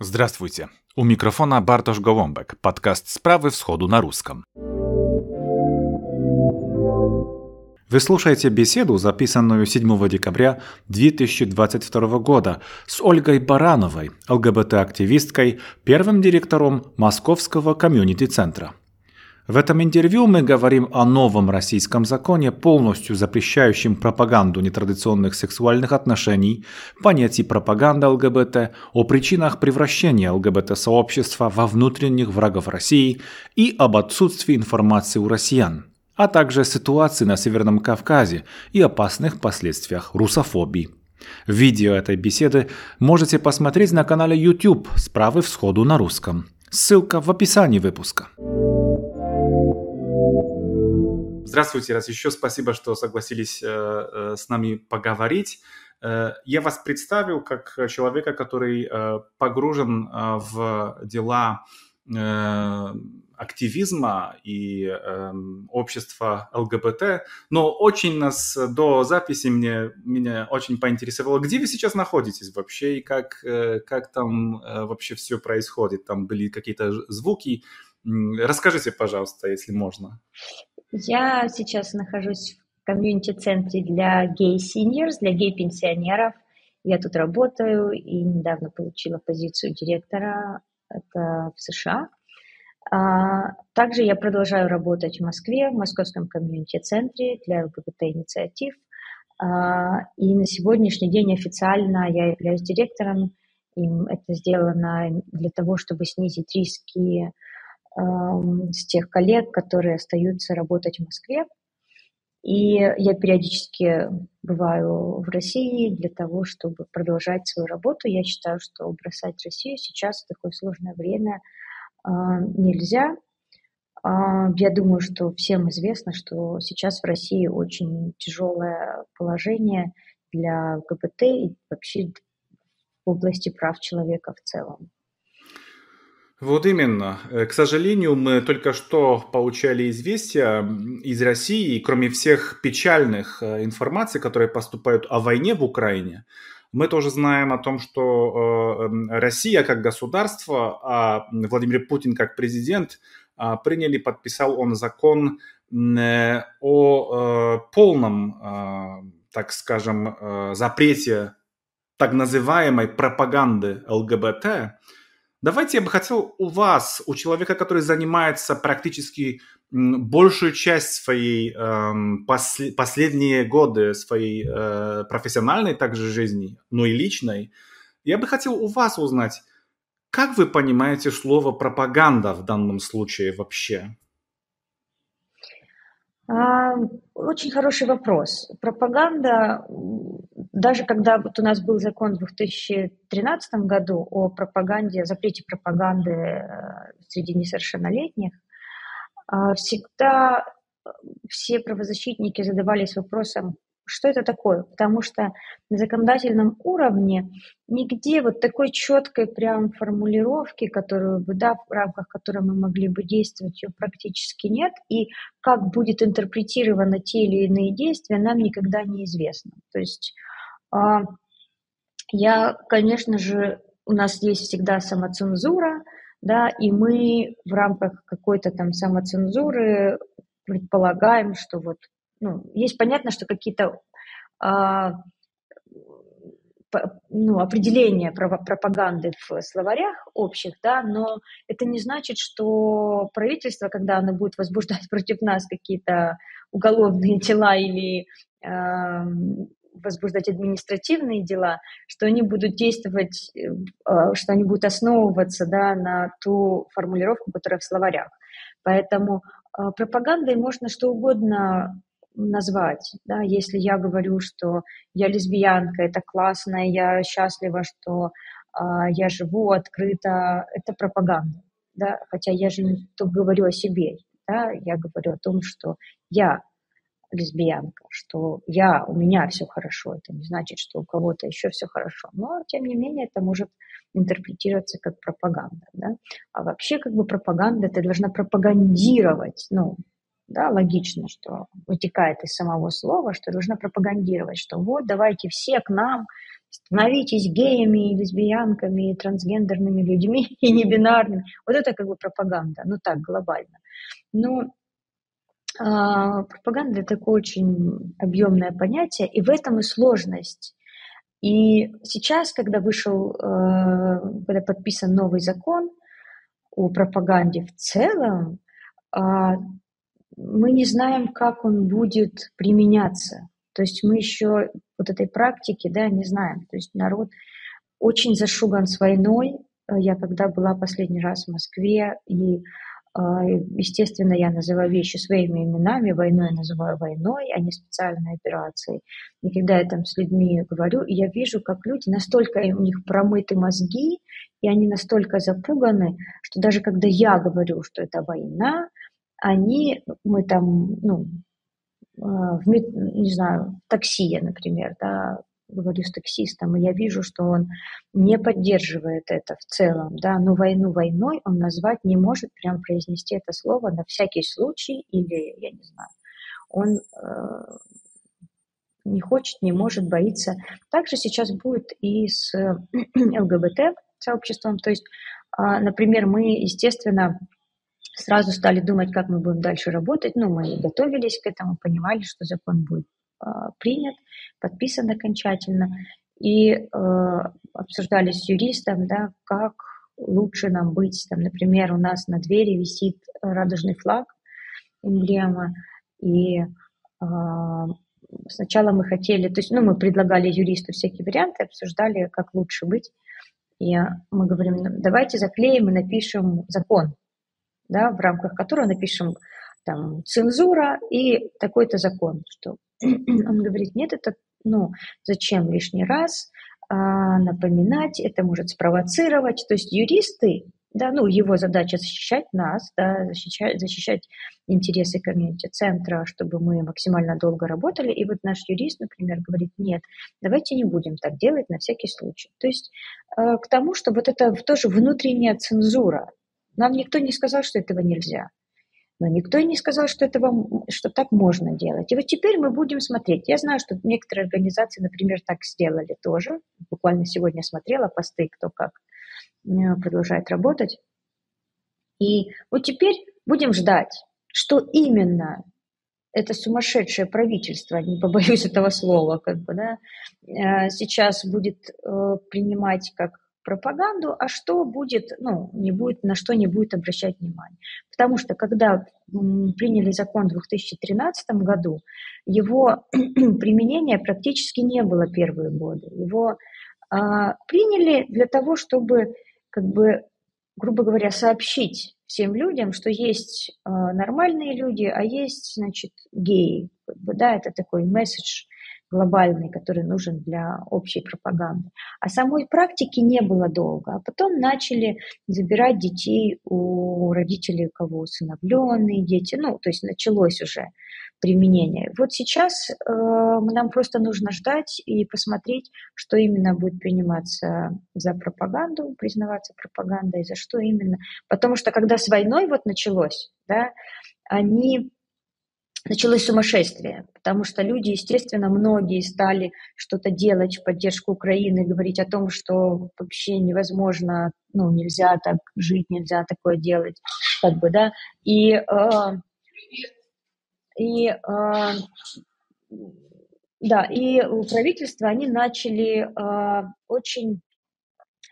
Здравствуйте. У микрофона Бартош Голомбек, подкаст «Справы всходу» на русском. Вы слушаете беседу, записанную 7 декабря 2022 года с Ольгой Барановой, ЛГБТ-активисткой, первым директором Московского комьюнити-центра. В этом интервью мы говорим о новом российском законе, полностью запрещающем пропаганду нетрадиционных сексуальных отношений, понятии пропаганда ЛГБТ, о причинах превращения ЛГБТ-сообщества во внутренних врагов России и об отсутствии информации у россиян, а также ситуации на Северном Кавказе и опасных последствиях русофобии. Видео этой беседы можете посмотреть на канале YouTube «Справы всходу на русском». Ссылка в описании выпуска. Здравствуйте, раз еще спасибо, что согласились э, э, с нами поговорить. Э, я вас представил как человека, который погружен в дела активизма и э, общества ЛГБТ, но очень нас до записи мне, меня очень поинтересовало, где вы сейчас находитесь вообще и как, э, как там э, вообще все происходит, там были какие-то звуки. Расскажите, пожалуйста, если можно. Я сейчас нахожусь в комьюнити-центре для гей-синьорс, для гей-пенсионеров. Я тут работаю и недавно получила позицию директора это в США. А, также я продолжаю работать в Москве, в Московском комьюнити-центре для ЛГБТ-инициатив. А, и на сегодняшний день официально я являюсь директором. Им это сделано для того, чтобы снизить риски с тех коллег, которые остаются работать в Москве. И я периодически бываю в России для того, чтобы продолжать свою работу. Я считаю, что бросать Россию сейчас в такое сложное время а, нельзя. А, я думаю, что всем известно, что сейчас в России очень тяжелое положение для ЛГБТ и вообще в области прав человека в целом. Вот именно. Э, к сожалению, мы только что получали известия из России, кроме всех печальных э, информаций, которые поступают о войне в Украине, мы тоже знаем о том, что э, Россия как государство, а Владимир Путин как президент а, приняли, подписал он закон о полном, а, так скажем, запрете так называемой пропаганды ЛГБТ, Давайте я бы хотел у вас, у человека, который занимается практически большую часть своей эм, после, последние годы своей э, профессиональной также жизни, но и личной, я бы хотел у вас узнать, как вы понимаете слово пропаганда в данном случае вообще? А, очень хороший вопрос. Пропаганда, даже когда вот у нас был закон в 2013 году о пропаганде, запрете пропаганды э, среди несовершеннолетних, а, всегда все правозащитники задавались вопросом, что это такое, потому что на законодательном уровне нигде вот такой четкой прям формулировки, которую бы, да, в рамках которой мы могли бы действовать, ее практически нет, и как будет интерпретированы те или иные действия, нам никогда не известно. То есть а, я, конечно же, у нас есть всегда самоцензура, да, и мы в рамках какой-то там самоцензуры предполагаем, что вот ну, есть понятно, что какие-то а, ну, определения пропаганды в словарях общих, да, но это не значит, что правительство, когда оно будет возбуждать против нас какие-то уголовные дела или э, возбуждать административные дела, что они будут действовать, э, что они будут основываться да, на ту формулировку, которая в словарях. Поэтому э, пропагандой можно что угодно назвать, да, если я говорю, что я лесбиянка, это классно, я счастлива, что а, я живу открыто, это пропаганда, да, хотя я же не говорю о себе, да, я говорю о том, что я лесбиянка, что я, у меня все хорошо, это не значит, что у кого-то еще все хорошо, но тем не менее это может интерпретироваться как пропаганда, да, а вообще как бы пропаганда, ты должна пропагандировать, ну, да, логично, что вытекает из самого слова, что должна пропагандировать, что вот давайте все к нам, становитесь геями, лесбиянками, трансгендерными людьми и небинарными. Вот это как бы пропаганда, ну так, глобально. Но а, пропаганда – это такое очень объемное понятие, и в этом и сложность. И сейчас, когда вышел, э, когда подписан новый закон о пропаганде в целом, а, мы не знаем, как он будет применяться. То есть мы еще вот этой практики, да, не знаем. То есть народ очень зашуган с войной. Я когда была последний раз в Москве, и, а, естественно, я называю вещи своими именами, войной я называю войной, а не специальной операцией. И когда я там с людьми говорю, я вижу, как люди, настолько у них промыты мозги, и они настолько запуганы, что даже когда я говорю, что это война, они, мы там, ну, а, в, не знаю, такси я, например, да, говорю с таксистом, и я вижу, что он не поддерживает это в целом, да, но войну войной он назвать не может, прям произнести это слово на всякий случай, или, я не знаю, он э, не хочет, не может, боится. Также сейчас будет и с ЛГБТ сообществом, то есть, э, например, мы, естественно, сразу стали думать, как мы будем дальше работать. Ну, мы готовились к этому, понимали, что закон будет э, принят, подписан окончательно. И э, обсуждали с юристом, да, как лучше нам быть. Там, например, у нас на двери висит радужный флаг, эмблема, и э, сначала мы хотели, то есть, ну, мы предлагали юристу всякие варианты, обсуждали, как лучше быть. И мы говорим, «Ну, давайте заклеим и напишем закон, да, в рамках которого напишем там цензура и такой-то закон, что он говорит, нет, это, ну, зачем лишний раз а, напоминать, это может спровоцировать, то есть юристы, да, ну, его задача защищать нас, да, защищать, защищать интересы комьюнити-центра, чтобы мы максимально долго работали, и вот наш юрист, например, говорит, нет, давайте не будем так делать на всякий случай. То есть э, к тому, что вот это тоже внутренняя цензура, нам никто не сказал, что этого нельзя. Но никто и не сказал, что, этого, что так можно делать. И вот теперь мы будем смотреть. Я знаю, что некоторые организации, например, так сделали тоже. Буквально сегодня смотрела посты, кто как продолжает работать. И вот теперь будем ждать, что именно это сумасшедшее правительство, не побоюсь этого слова, как бы, да, э, сейчас будет э, принимать как пропаганду, а что будет, ну, не будет, на что не будет обращать внимание. Потому что когда приняли закон в 2013 году, его применения практически не было первые годы. Его а, приняли для того, чтобы, как бы, грубо говоря, сообщить всем людям, что есть а, нормальные люди, а есть, значит, геи. Как бы, да, это такой месседж глобальный, который нужен для общей пропаганды. А самой практики не было долго. А потом начали забирать детей у родителей, у кого усыновленные дети. Ну, то есть началось уже применение. Вот сейчас э, нам просто нужно ждать и посмотреть, что именно будет приниматься за пропаганду, признаваться пропагандой, за что именно. Потому что когда с войной вот началось, да, они началось сумасшествие, потому что люди, естественно, многие стали что-то делать в поддержку Украины, говорить о том, что вообще невозможно, ну, нельзя так жить, нельзя такое делать, как бы, да, и, э, и э, да, и у правительства они начали э, очень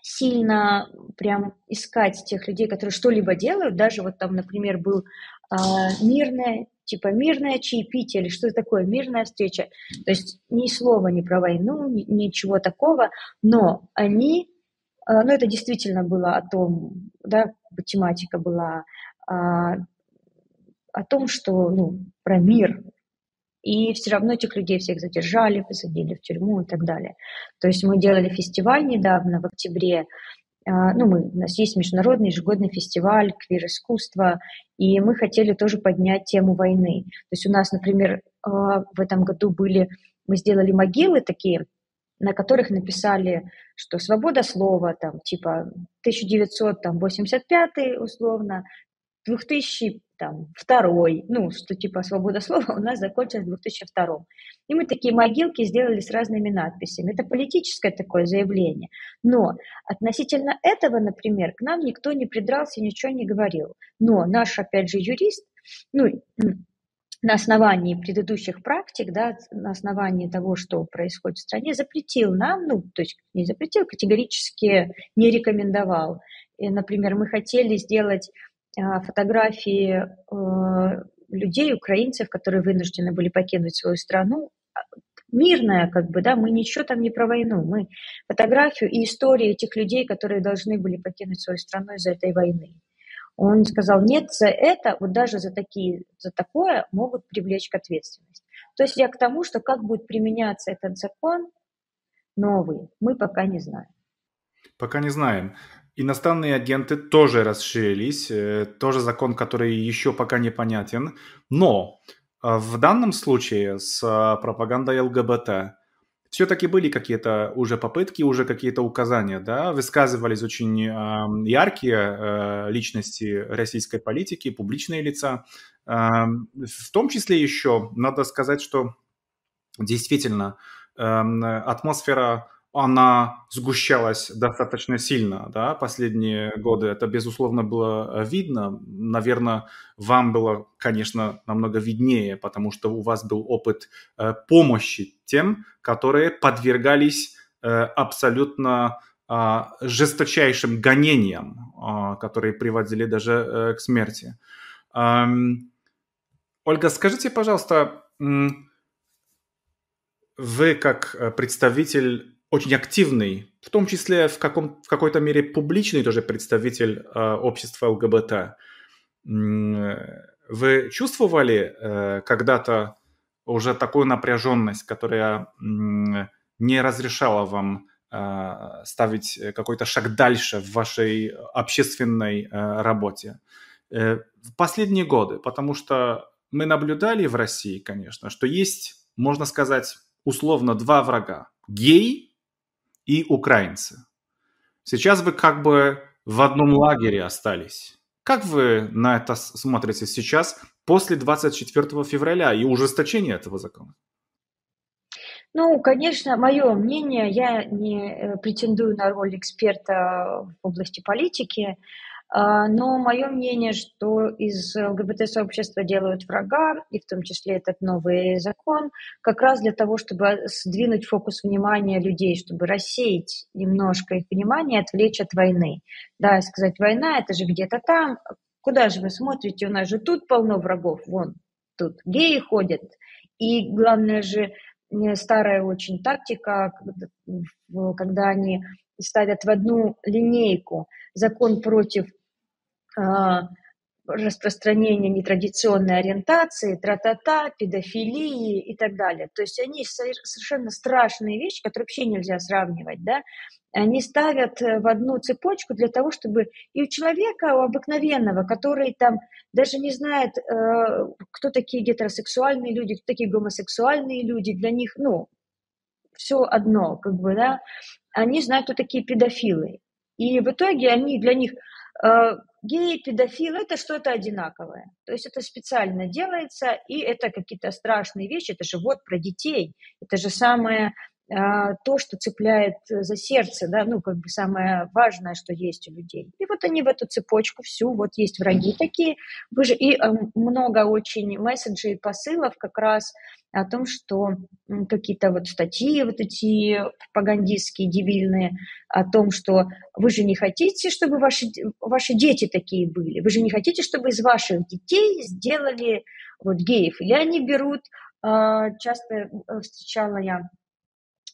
сильно прям искать тех людей, которые что-либо делают, даже вот там, например, был э, мирное типа мирное чаепитие или что такое, мирная встреча. То есть ни слова не про войну, ни, ничего такого, но они, э, ну это действительно было о том, да, тематика была а, о том, что, ну, про мир, и все равно этих людей всех задержали, посадили в тюрьму и так далее. То есть мы делали фестиваль недавно, в октябре, ну, мы, у нас есть международный ежегодный фестиваль квир-искусства, и мы хотели тоже поднять тему войны. То есть у нас, например, а, в этом году были, мы сделали могилы такие, на которых написали, что свобода слова, там, типа 1985 условно, 2000 там, второй, ну, что типа свобода слова у нас закончилась в 2002. И мы такие могилки сделали с разными надписями. Это политическое такое заявление. Но относительно этого, например, к нам никто не придрался, ничего не говорил. Но наш, опять же, юрист, ну, на основании предыдущих практик, да, на основании того, что происходит в стране, запретил нам, ну, то есть не запретил, категорически не рекомендовал. И, например, мы хотели сделать фотографии э, людей, украинцев, которые вынуждены были покинуть свою страну, а, мирная, как бы, да, мы ничего там не про войну, мы фотографию и историю этих людей, которые должны были покинуть свою страну из-за этой войны. Он сказал, нет, за это, вот даже за, такие, за такое могут привлечь к ответственности. То есть я к тому, что как будет применяться этот закон новый, мы пока не знаем. Пока не знаем. Иностранные агенты тоже расширились, э, тоже закон, который еще пока непонятен. Но э, в данном случае с э, пропагандой ЛГБТ все-таки были какие-то уже попытки, уже какие-то указания, да, высказывались очень яркие личности российской политики, публичные лица. В том числе еще надо сказать, что действительно атмосфера она сгущалась достаточно сильно, да, последние годы. Это, безусловно, было видно. Наверное, вам было, конечно, намного виднее, потому что у вас был опыт э, помощи тем, которые подвергались э, абсолютно а, жесточайшим гонениям, а, которые приводили даже э, к смерти. Ольга, скажите, пожалуйста, вы как представитель очень активный, в том числе в, каком, в какой-то мере публичный тоже представитель э, общества ЛГБТ. Вы чувствовали э, когда-то уже такую напряженность, которая э, не разрешала вам э, ставить какой-то шаг дальше в вашей общественной э, работе? Э, в последние годы, потому что мы наблюдали в России, конечно, что есть, можно сказать, условно два врага. Гей и украинцы. Сейчас вы как бы в одном лагере остались. Как вы на это смотрите сейчас, после 24 февраля и ужесточения этого закона? Ну, конечно, мое мнение, я не э, претендую на роль эксперта в области политики, но мое мнение, что из ЛГБТ-сообщества делают врага, и в том числе этот новый закон, как раз для того, чтобы сдвинуть фокус внимания людей, чтобы рассеять немножко их внимание, отвлечь от войны. Да, сказать, война, это же где-то там, куда же вы смотрите, у нас же тут полно врагов, вон, тут геи ходят. И главное же, старая очень тактика, когда они ставят в одну линейку закон против а, распространения нетрадиционной ориентации, тра-та-та, педофилии и так далее. То есть они совершенно страшные вещи, которые вообще нельзя сравнивать, да, они ставят э, в одну цепочку для того, чтобы и у человека, у обыкновенного, который там даже не знает, э, кто такие гетеросексуальные люди, кто такие гомосексуальные люди, для них, ну, все одно, как бы, да, они знают, кто такие педофилы. И в итоге они для них э, геи, педофил – это что-то одинаковое. То есть это специально делается, и это какие-то страшные вещи, это же вот про детей, это же самое то, что цепляет за сердце, да, ну, как бы самое важное, что есть у людей. И вот они в эту цепочку всю, вот есть враги такие, вы же, и э, много очень месседжей и посылов как раз о том, что какие-то вот статьи вот эти пропагандистские, дебильные, о том, что вы же не хотите, чтобы ваши, ваши дети такие были, вы же не хотите, чтобы из ваших детей сделали вот геев. Или они берут, а, часто э, встречала я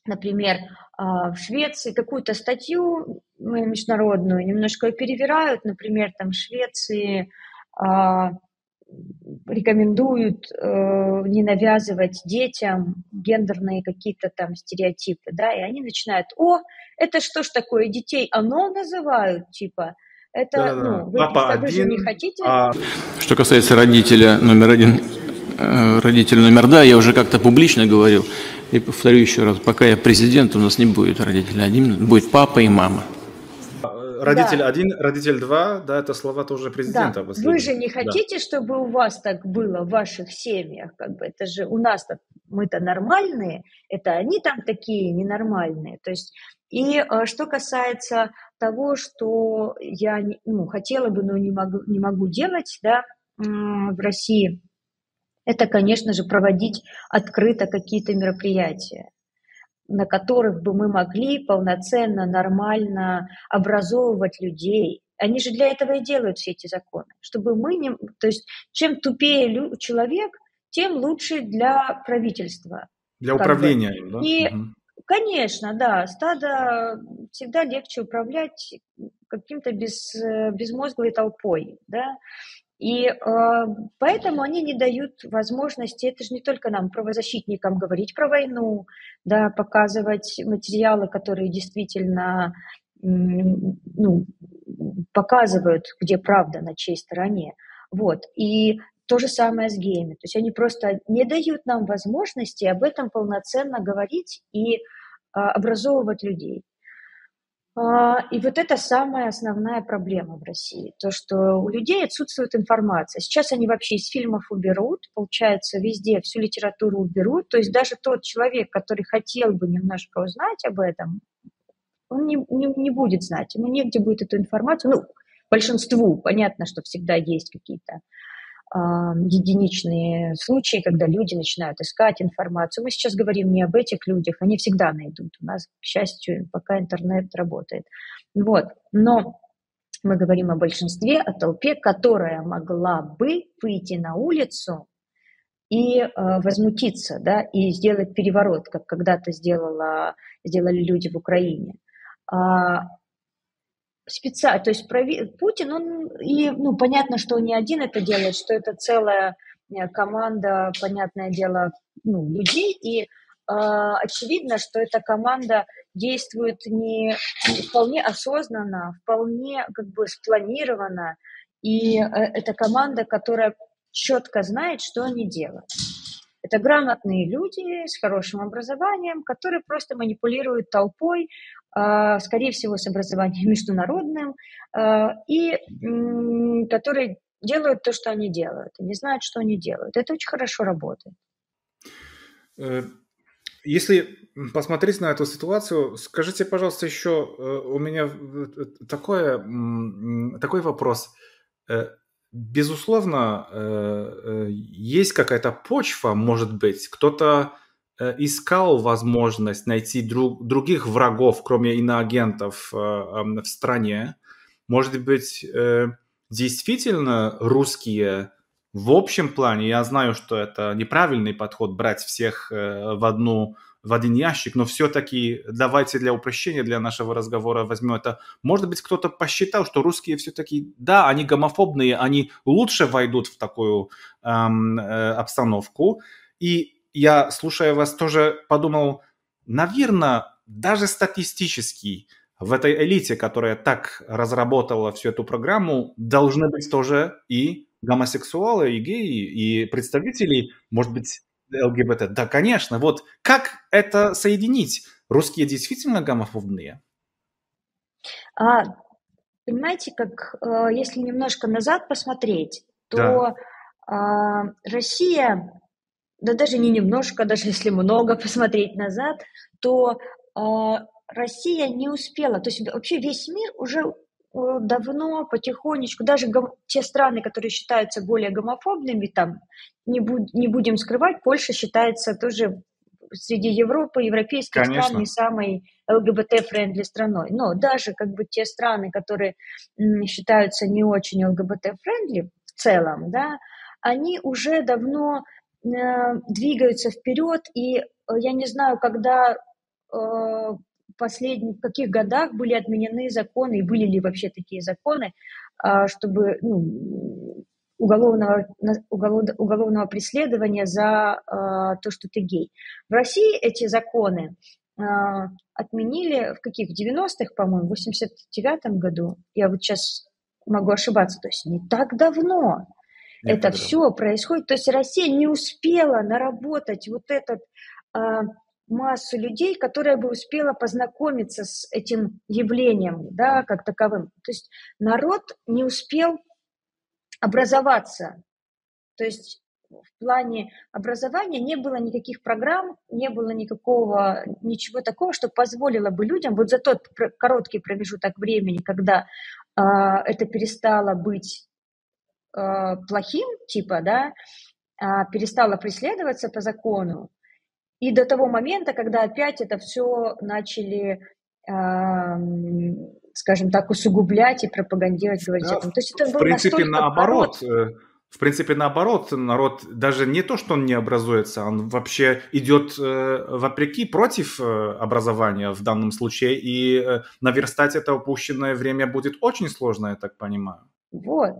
например, а, в Швеции какую-то статью международную немножко перевирают, например, там в Швеции а, рекомендуют э, не навязывать детям гендерные какие-то там стереотипы, да, и они начинают, о, это что ж такое, детей? Оно называют, типа, это, да, ну, вы, Папа один, же не хотите... А... Что касается родителя номер один, э, родителя номер два, я уже как-то публично говорил, и повторю еще раз, пока я президент, у нас не будет родителей один, будет папа и мама. родитель да. один, родитель два, да, это слова тоже президента. Да. Вы же не хотите, да. чтобы у вас так было в ваших семьях, как бы это же у нас так мы-то нормальные, это они там такие ненормальные. То есть и э, что касается того, что я ну, хотела бы, но не могу, не могу делать, да, в России, это, конечно же, проводить открыто какие-то мероприятия на которых бы мы могли полноценно, нормально образовывать людей. Они же для этого и делают все эти законы, чтобы мы не... То есть чем тупее человек, тем лучше для правительства. Для управления им, да? И, угу. конечно, да, стадо всегда легче управлять каким-то без, безмозглой толпой, да, и э, поэтому они не дают возможности, это же не только нам, правозащитникам, говорить про войну, да, показывать материалы, которые действительно ну, показывают, где правда, на чьей стороне. Вот. И то же самое с геями. То есть они просто не дают нам возможности об этом полноценно говорить и а, образовывать людей. А, и вот это самая основная проблема в России, то, что у людей отсутствует информация. Сейчас они вообще из фильмов уберут, получается, везде всю литературу уберут, то есть даже тот человек, который хотел бы немножко узнать об этом, он не, не, не будет знать, ему негде будет эту информацию, ну, большинству, понятно, что всегда есть какие-то единичные случаи, когда люди начинают искать информацию. Мы сейчас говорим не об этих людях, они всегда найдут. У нас, к счастью, пока интернет работает. Вот. Но мы говорим о большинстве, о толпе, которая могла бы выйти на улицу и э, возмутиться, да, и сделать переворот, как когда-то сделала, сделали люди в Украине. А, специально, то есть. Путин, он, и, ну, понятно, что он не один это делает, что это целая э, команда, понятное дело, ну, людей, и э, очевидно, что эта команда действует не, не вполне осознанно, вполне как бы спланированно, и э, это команда, которая четко знает, что они делают. Это грамотные люди с хорошим образованием, которые просто манипулируют толпой, а, скорее всего, с образованием международным, а, и которые делают то, что они делают, не знают, что они делают. Это очень хорошо работает. Э, если посмотреть на эту ситуацию, скажите, пожалуйста, еще э, у меня э, такое, такой вопрос. Безусловно, есть какая-то почва, может быть, кто-то искал возможность найти друг, других врагов, кроме иноагентов э, в стране. Может быть, э, действительно русские в общем плане, я знаю, что это неправильный подход брать всех в одну в один ящик, но все-таки давайте для упрощения для нашего разговора возьмем это. Может быть, кто-то посчитал, что русские все-таки, да, они гомофобные, они лучше войдут в такую эм, э, обстановку. И я, слушая вас, тоже подумал, наверное, даже статистически в этой элите, которая так разработала всю эту программу, должны быть тоже и гомосексуалы, и геи, и представители, может быть, ЛГБТ. Да, конечно. Вот как это соединить? Русские действительно гомофобные? А, понимаете, как э, если немножко назад посмотреть, то да. э, Россия да даже не немножко, даже если много посмотреть назад, то э, Россия не успела, то есть вообще весь мир уже э, давно, потихонечку, даже гом... те страны, которые считаются более гомофобными, там, не, буд... не будем скрывать, Польша считается тоже среди Европы, европейских Конечно. стран не самой ЛГБТ-friendly страной. Но даже как бы те страны, которые считаются не очень ЛГБТ-friendly в целом, да, они уже давно двигаются вперед, и э, я не знаю, когда э, последних, в каких годах были отменены законы, и были ли вообще такие законы, а, чтобы ну, уголовного, уголовного преследования за то, что ты гей. В России эти законы отменили в каких? В 90-х, по-моему, в 89-м году. Я вот сейчас могу ошибаться, то есть не так давно это это все происходит. То есть Россия не успела наработать вот этот, а, массу людей, которая бы успела познакомиться с этим явлением, да, как таковым. То есть народ не успел образоваться. То есть в плане образования не было никаких программ, не было никакого, ничего такого, что позволило бы людям вот за тот короткий промежуток времени, когда э, это перестало быть э, плохим, типа, да, э, перестало преследоваться по закону, и до того момента, когда опять это все начали, э, скажем так, усугублять и пропагандировать, говорить да, о том. То есть это в принципе наоборот. Корот, в принципе, наоборот, народ даже не то, что он не образуется, он вообще идет э, вопреки, против э, образования в данном случае, и э, наверстать это упущенное время будет очень сложно, я так понимаю. Вот.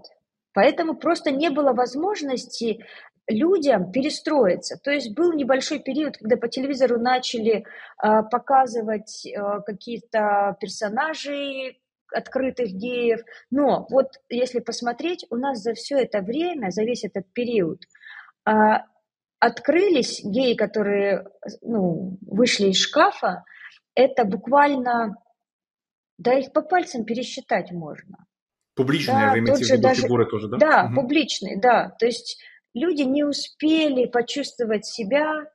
Поэтому просто не было возможности людям перестроиться. То есть был небольшой период, когда по телевизору начали э, показывать э, какие-то персонажи, открытых геев. Но вот если посмотреть, у нас за все это время, за весь этот период, а, открылись геи, которые ну, вышли из шкафа, это буквально, да их по пальцам пересчитать можно. Публичные, да, вы имеете в виду даже, фигуры тоже, да? Да, угу. публичные, да. То есть люди не успели почувствовать себя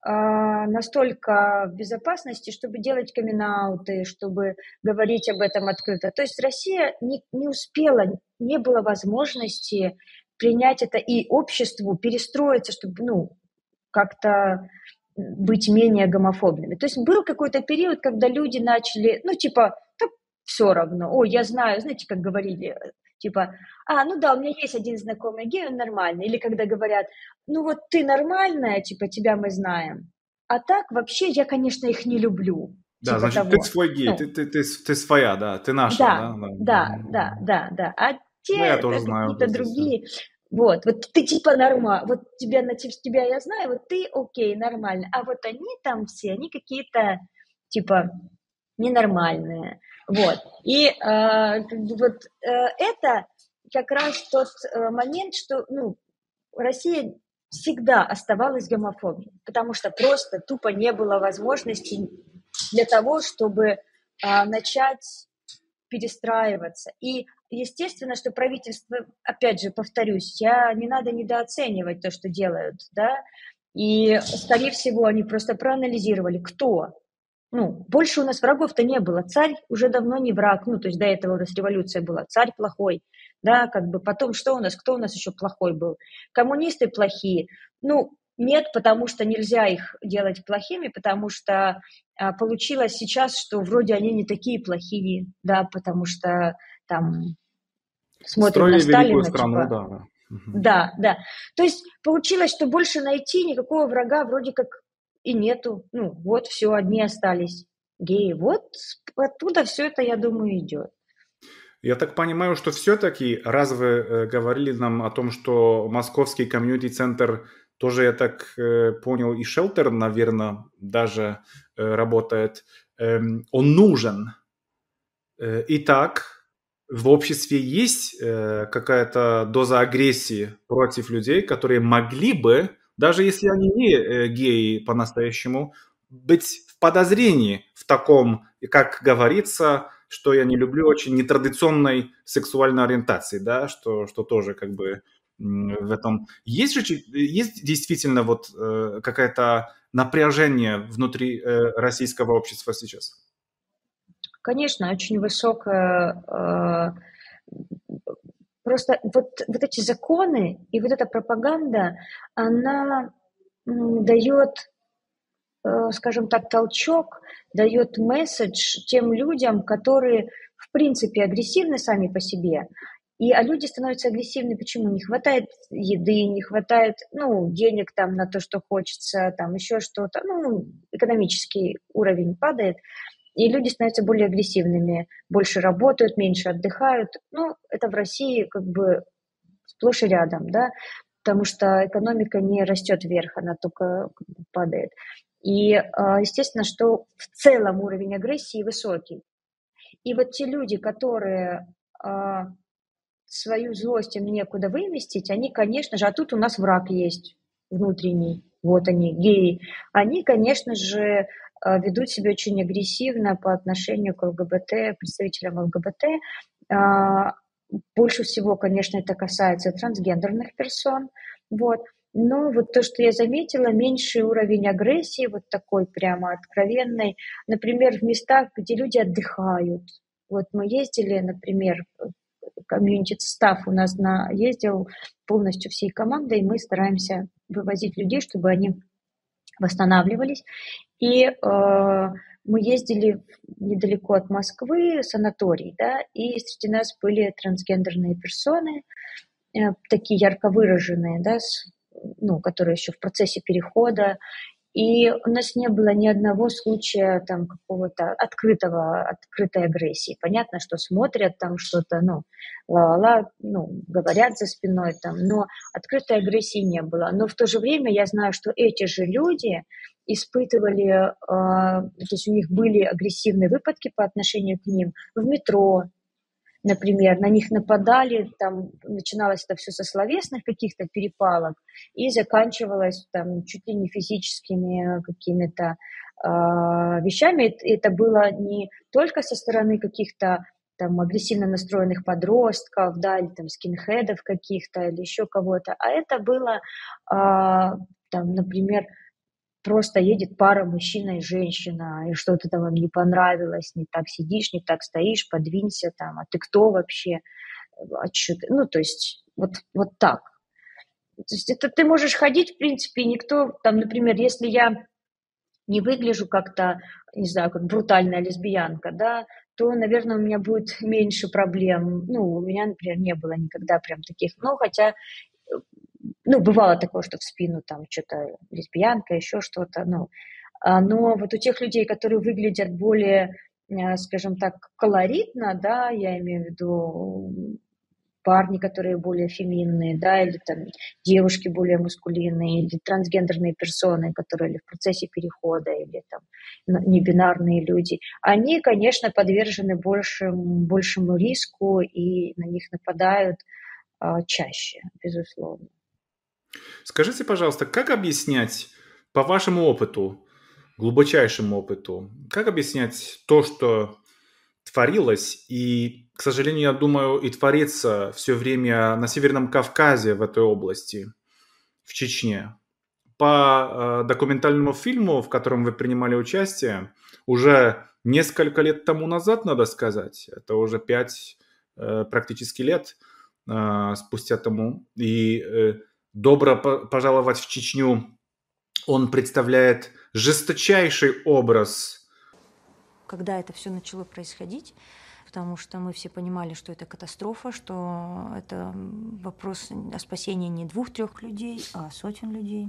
а, настолько в безопасности, чтобы делать камин чтобы говорить об этом открыто. То есть Россия не, не успела, не было возможности принять это и обществу перестроиться, чтобы ну, как-то быть менее гомофобными. То есть был какой-то период, когда люди начали, ну, типа, все равно, о, я знаю, знаете, как говорили, Типа, а, ну да, у меня есть один знакомый гей, он нормальный. Или когда говорят, ну вот ты нормальная, типа, тебя мы знаем. А так вообще я, конечно, их не люблю. Да, типа значит, того. ты свой гей, ну, ты, ты, ты, ты своя, да, ты наша, да? Да, да, да, да, да. А те ну, я тоже знаю, какие-то другие. Вот, вот ты типа норма, вот тебя, на тебя я знаю, вот ты окей, нормально. А вот они там все, они какие-то типа ненормальные. Вот. И э, вот э, это как раз тот э, момент, что ну, Россия всегда оставалась гомофобией, потому что просто тупо не было возможности для того, чтобы э, начать перестраиваться. И естественно, что правительство, опять же, повторюсь, я не надо недооценивать то, что делают, да, и, скорее всего, они просто проанализировали, кто ну, больше у нас врагов-то не было. Царь уже давно не враг. Ну, то есть до этого у нас революция была. Царь плохой. Да, как бы потом что у нас? Кто у нас еще плохой был? Коммунисты плохие. Ну, нет, потому что нельзя их делать плохими, потому что а, получилось сейчас, что вроде они не такие плохие, да, потому что там смотрим Строили на Сталина. Страну, типа, да. Да, да. То есть получилось, что больше найти никакого врага вроде как и нету. Ну, вот все, одни остались геи. Вот оттуда все это, я думаю, идет. Я так понимаю, что все-таки, раз вы э, говорили нам о том, что московский комьюнити-центр тоже, я так э, понял, и шелтер, наверное, даже э, работает, э, он нужен. Э, итак, в обществе есть э, какая-то доза агрессии против людей, которые могли бы даже если они не э, геи по-настоящему, быть в подозрении в таком, как говорится, что я не люблю, очень нетрадиционной сексуальной ориентации, да, что, что тоже как бы в этом... Есть же есть действительно вот э, какое-то напряжение внутри э, российского общества сейчас? Конечно, очень высокая Просто вот, вот эти законы и вот эта пропаганда, она дает, э, скажем так, толчок, дает месседж тем людям, которые, в принципе, агрессивны сами по себе. И а люди становятся агрессивны, почему? Не хватает еды, не хватает, ну, денег там на то, что хочется, там еще что-то, ну, экономический уровень падает и люди становятся более агрессивными, больше работают, меньше отдыхают. Ну, это в России как бы сплошь и рядом, да, потому что экономика не растет вверх, она только падает. И, а, естественно, что в целом уровень агрессии высокий. И вот те люди, которые а, свою злость им некуда выместить, они, конечно же, а тут у нас враг есть внутренний, вот они, геи, они, конечно же, ведут себя очень агрессивно по отношению к ЛГБТ, представителям ЛГБТ. А, больше всего, конечно, это касается трансгендерных персон. Вот. Но вот то, что я заметила, меньший уровень агрессии, вот такой прямо откровенной, например, в местах, где люди отдыхают. Вот мы ездили, например, комьюнити став у нас на, ездил полностью всей командой, и мы стараемся вывозить людей, чтобы они восстанавливались. И э, мы ездили недалеко от Москвы, санаторий, да, и среди нас были трансгендерные персоны, э, такие ярко выраженные, да, с, ну, которые еще в процессе перехода, и у нас не было ни одного случая там какого-то открытого, открытой агрессии. Понятно, что смотрят там что-то, ну, ла-ла, ну, говорят за спиной там, но открытой агрессии не было. Но в то же время я знаю, что эти же люди испытывали, э, то есть у них были агрессивные выпадки по отношению к ним в метро, например, на них нападали, там начиналось это все со словесных каких-то перепалок и заканчивалось там чуть ли не физическими какими-то э, вещами. Это было не только со стороны каких-то там агрессивно настроенных подростков, да, или там скинхедов каких-то, или еще кого-то, а это было, э, там, например, просто едет пара мужчина и женщина, и что-то там им не понравилось, не так сидишь, не так стоишь, подвинься там, а ты кто вообще? А ты? Ну, то есть вот, вот так. То есть это ты можешь ходить, в принципе, никто, там, например, если я не выгляжу как-то, не знаю, как брутальная лесбиянка, да, то, наверное, у меня будет меньше проблем. Ну, у меня, например, не было никогда прям таких, ну, хотя ну, бывало такое, что в спину там что-то лесбиянка, еще что-то, ну, а, но вот у тех людей, которые выглядят более, э, скажем так, колоритно, да, я имею в виду парни, которые более феминные, да, или там девушки более мускулинные, или трансгендерные персоны, которые или в процессе перехода, или там небинарные люди, они, конечно, подвержены большему, большему риску и на них нападают а, чаще, безусловно. Скажите, пожалуйста, как объяснять по вашему опыту, глубочайшему опыту, как объяснять то, что творилось и, к сожалению, я думаю, и творится все время на Северном Кавказе в этой области, в Чечне. По э, документальному фильму, в котором вы принимали участие, уже несколько лет тому назад, надо сказать, это уже пять э, практически лет э, спустя тому, и э, добро пожаловать в Чечню, он представляет жесточайший образ. Когда это все начало происходить, потому что мы все понимали, что это катастрофа, что это вопрос о спасении не двух-трех людей, а сотен людей.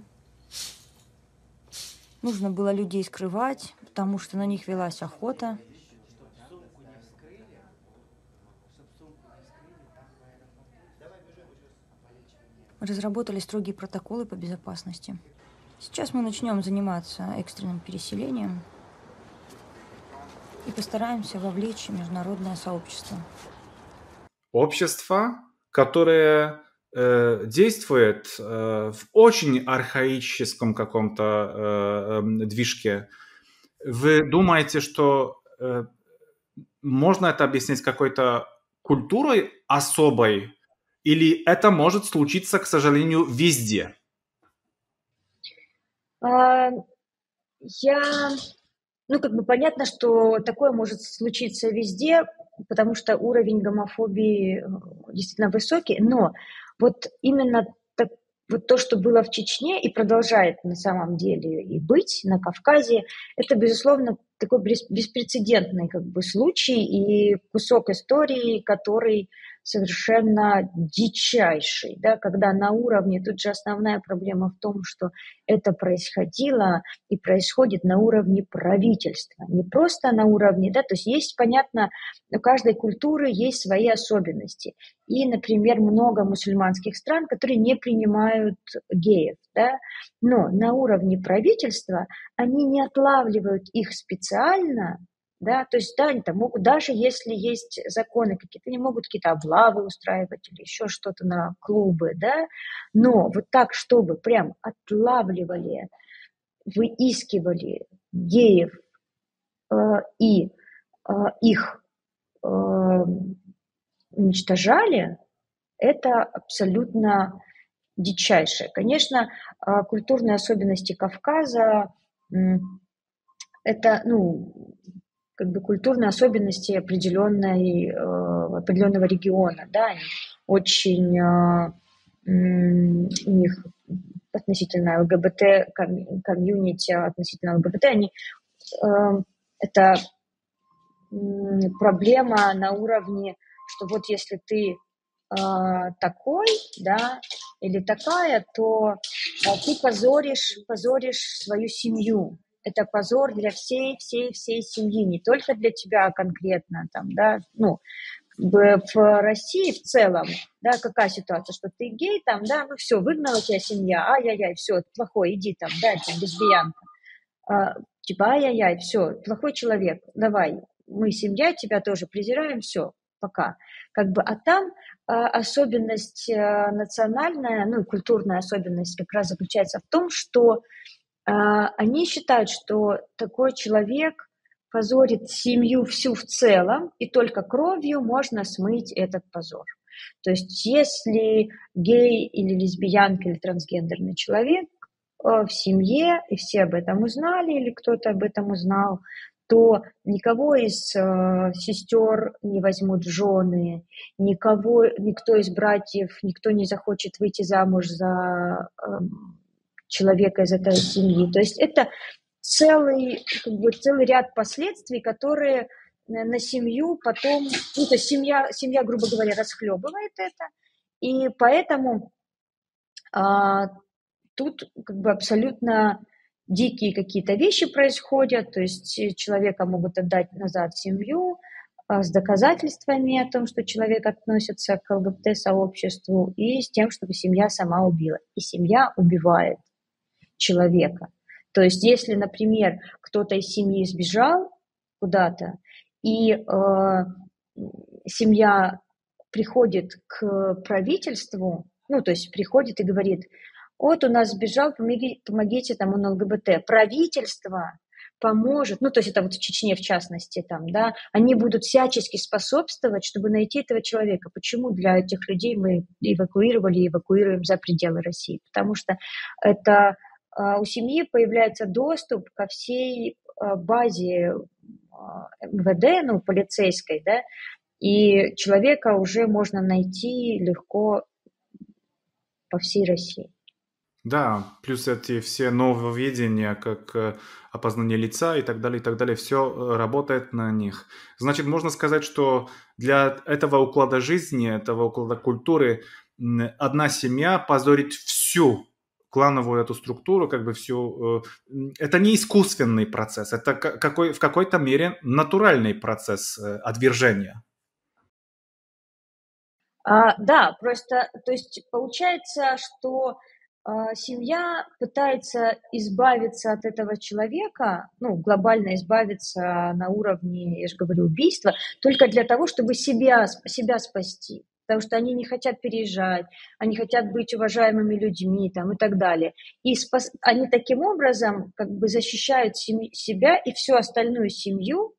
Нужно было людей скрывать, потому что на них велась охота – разработали строгие протоколы по безопасности. Сейчас мы начнем заниматься экстренным переселением и постараемся вовлечь международное сообщество. Общество, которое э, действует э, в очень архаическом каком-то э, э, движке. Вы думаете, что можно это объяснить какой-то культурой особой, или это может случиться, к сожалению, везде? А, я, ну, как бы понятно, что такое может случиться везде, потому что уровень гомофобии э, действительно высокий, но вот именно так, вот то, что было в Чечне и продолжает на самом деле и быть на Кавказе, это, безусловно, такой беспрецедентный как бы случай и кусок истории, который совершенно дичайший, да, когда на уровне, тут же основная проблема в том, что это происходило и происходит на уровне правительства, не просто на уровне, да, то есть есть, понятно, у каждой культуры есть свои особенности. И, например, много мусульманских стран, которые не принимают геев, да, но на уровне правительства они не отлавливают их специально, да, то есть, да, они там могут, даже если есть законы какие-то, они могут какие-то облавы устраивать или еще что-то на клубы, да, но вот так, чтобы прям отлавливали, выискивали геев э, и э, их э, уничтожали, это абсолютно дичайшее. Конечно, э, культурные особенности Кавказа это, ну, как бы культурные особенности определенной, э, определенного региона, да, они очень э, у них относительно ЛГБТ комьюнити, относительно ЛГБТ, они э, это проблема на уровне, что вот если ты такой, да, или такая, то ты позоришь, позоришь свою семью, это позор для всей, всей, всей семьи, не только для тебя конкретно, там, да, ну, в России в целом, да, какая ситуация, что ты гей, там, да, ну все, выгнала тебя семья, ай-яй-яй, все, плохой, иди там, да, там, лесбиянка. А, типа, ай-яй-яй, все, плохой человек, давай, мы семья, тебя тоже презираем, все, пока. Как бы, а там а, особенность а, национальная, ну и культурная особенность как раз заключается в том, что они считают, что такой человек позорит семью всю в целом, и только кровью можно смыть этот позор. То есть если гей или лесбиянка или трансгендерный человек э, в семье, и все об этом узнали, или кто-то об этом узнал, то никого из э, сестер не возьмут жены, никого, никто из братьев, никто не захочет выйти замуж за э, человека из этой семьи. То есть это целый, как бы, целый ряд последствий, которые э, на семью потом, ну, то есть семья, семья, грубо говоря, расхлебывает это, и поэтому а, тут как бы абсолютно дикие какие-то вещи происходят, то есть человека могут отдать назад в семью а, с доказательствами о том, что человек относится к ЛГБТ-сообществу, и с тем, чтобы семья сама убила. И семья убивает человека. То есть, если, например, кто-то из семьи сбежал куда-то, и э, семья приходит к правительству, ну, то есть приходит и говорит, вот у нас сбежал, помогите, помогите там он ЛГБТ. Правительство поможет, ну, то есть это вот в Чечне в частности там, да, они будут всячески способствовать, чтобы найти этого человека. Почему для этих людей мы эвакуировали и эвакуируем за пределы России? Потому что это у семьи появляется доступ ко всей а, базе а, МВД, ну, полицейской, да, и человека уже можно найти легко по всей России. Да, плюс эти все нововведения, как э, опознание лица и так далее, и так далее, все э, работает на них. Значит, можно сказать, что для этого уклада жизни, этого уклада культуры одна семья позорит всю клановую эту структуру, как бы всю... Э, это не искусственный процесс, это какой, в какой-то мере натуральный процесс э, отвержения. А, да, просто, то есть получается, что а, семья пытается избавиться от этого человека, ну, глобально избавиться на уровне, я же говорю, убийства, только для того, чтобы себя, себя спасти потому что они не хотят переезжать, они хотят быть уважаемыми людьми там, и так далее. И спас... они таким образом как бы защищают семь... себя и всю остальную семью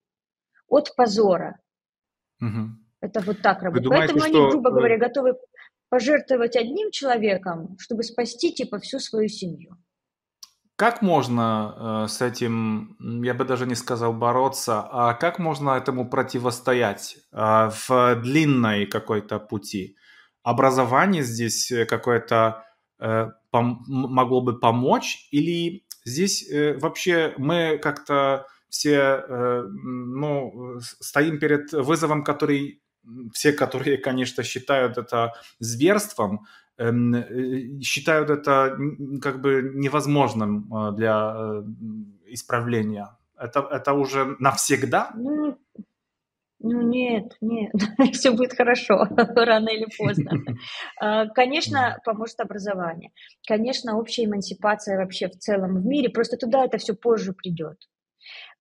от позора. Угу. Это вот так работает. Думаете, Поэтому что... они, грубо говоря, готовы пожертвовать одним человеком, чтобы спасти типа всю свою семью. Как можно э, с этим, я бы даже не сказал бороться, а как можно этому противостоять э, в длинной какой-то пути? Образование здесь какое-то э, пом- могло бы помочь или здесь вообще мы как-то все ну, стоим перед вызовом, который все, которые, конечно, считают это зверством, считают это как бы невозможным э, для э, исправления. Это, это уже навсегда? Ну, ну нет, нет, все будет хорошо, рано или поздно. А, конечно, поможет образование. Конечно, общая эмансипация вообще в целом в мире, просто туда это все позже придет.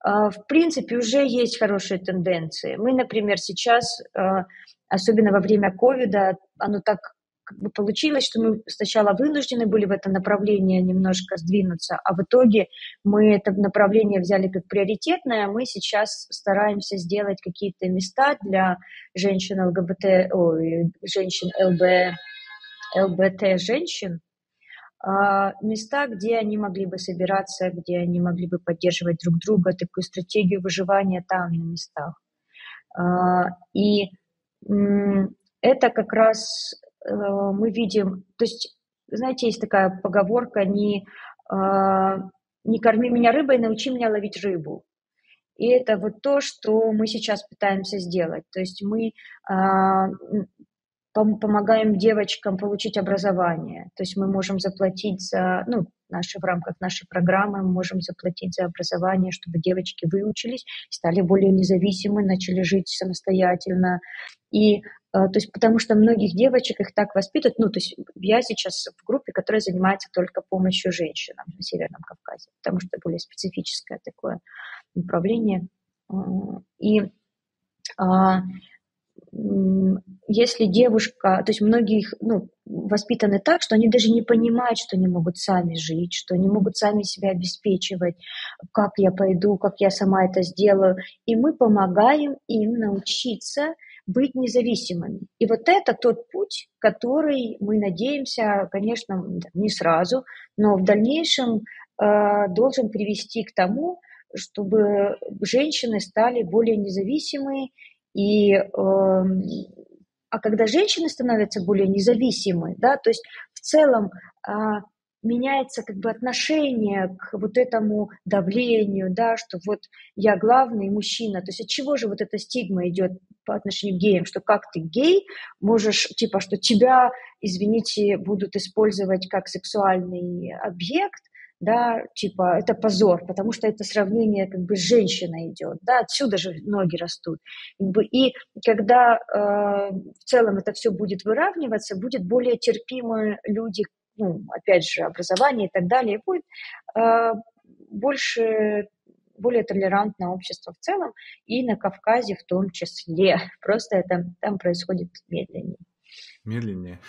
а, в принципе, уже есть хорошие тенденции. Мы, например, сейчас, а, особенно во время ковида, оно так как бы получилось, что мы сначала вынуждены были в это направление немножко сдвинуться, а в итоге мы это направление взяли как приоритетное. Мы сейчас стараемся сделать какие-то места для женщин ЛГБТ, ой, женщин ЛБ, ЛБТ женщин, а, места, где они могли бы собираться, где они могли бы поддерживать друг друга, такую стратегию выживания там на местах. А, и это как раз мы видим, то есть, знаете, есть такая поговорка, не, а, не корми меня рыбой, научи меня ловить рыбу. И это вот то, что мы сейчас пытаемся сделать. То есть мы помогаем девочкам получить образование. То есть мы можем заплатить за, ну, наши, в рамках нашей программы мы можем заплатить за образование, чтобы девочки выучились, стали более независимы, начали жить самостоятельно. И э, то есть, потому что многих девочек их так воспитывают. Ну, то есть я сейчас в группе, которая занимается только помощью женщинам на Северном Кавказе, потому что более специфическое такое направление. И а, если девушка, то есть многие ну, воспитаны так, что они даже не понимают, что они могут сами жить, что они могут сами себя обеспечивать, как я пойду, как я сама это сделаю. И мы помогаем им научиться быть независимыми. И вот это тот путь, который мы надеемся, конечно, не сразу, но в дальнейшем э, должен привести к тому, чтобы женщины стали более независимые и, э, а когда женщины становятся более независимы, да, то есть в целом э, меняется как бы отношение к вот этому давлению, да, что вот я главный мужчина. То есть от чего же вот эта стигма идет по отношению к геям, что как ты гей, можешь, типа, что тебя, извините, будут использовать как сексуальный объект, да, типа, это позор, потому что это сравнение как бы с женщиной идет, да, отсюда же ноги растут. И когда э, в целом это все будет выравниваться, будет более терпимы люди, ну, опять же, образование и так далее, будет э, больше более толерантное общество в целом, и на Кавказе в том числе. Просто это там происходит медленнее. Медленнее.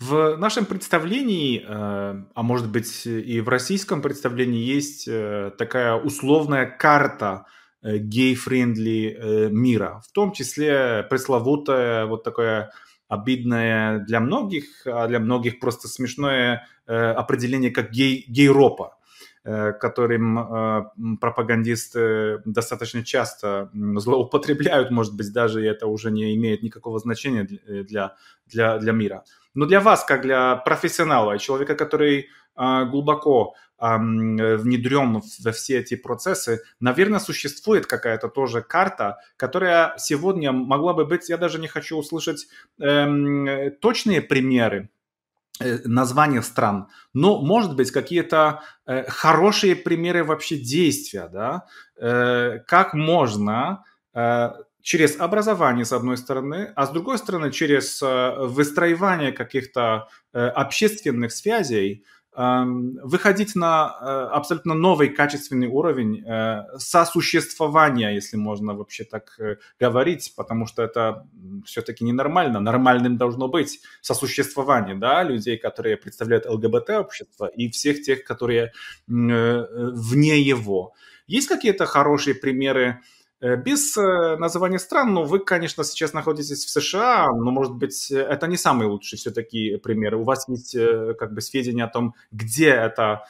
Э, в нашем представлении, э, а может быть и в российском представлении, есть э, такая условная карта гей-friendly мира, в том числе пресловутая вот такое обидное для многих, а для многих просто смешное определение как гей, гейропа. Э, которым э, пропагандисты достаточно часто злоупотребляют, может быть, даже это уже не имеет никакого значения для, для, для мира. Но для вас, как для профессионала, человека, который э, глубоко внедрен во все эти процессы, наверное, существует какая-то тоже карта, которая сегодня могла бы быть, я даже не хочу услышать эм, точные примеры, Э, названия стран, но, может быть, какие-то э, хорошие примеры вообще действия, да, э, как можно э, через образование, с одной стороны, а с другой стороны, через э, выстраивание каких-то э, общественных связей, выходить на э, абсолютно новый качественный уровень сосуществования, если можно вообще так говорить, потому что это все-таки ненормально. Нормальным должно быть сосуществование да, людей, которые представляют ЛГБТ-общество, и всех тех, которые вне его. Есть какие-то хорошие примеры без э, названия стран, но вы, конечно, сейчас находитесь в США, но, может быть, это не самый лучший все-таки пример. У вас есть э, как бы сведения о том, где это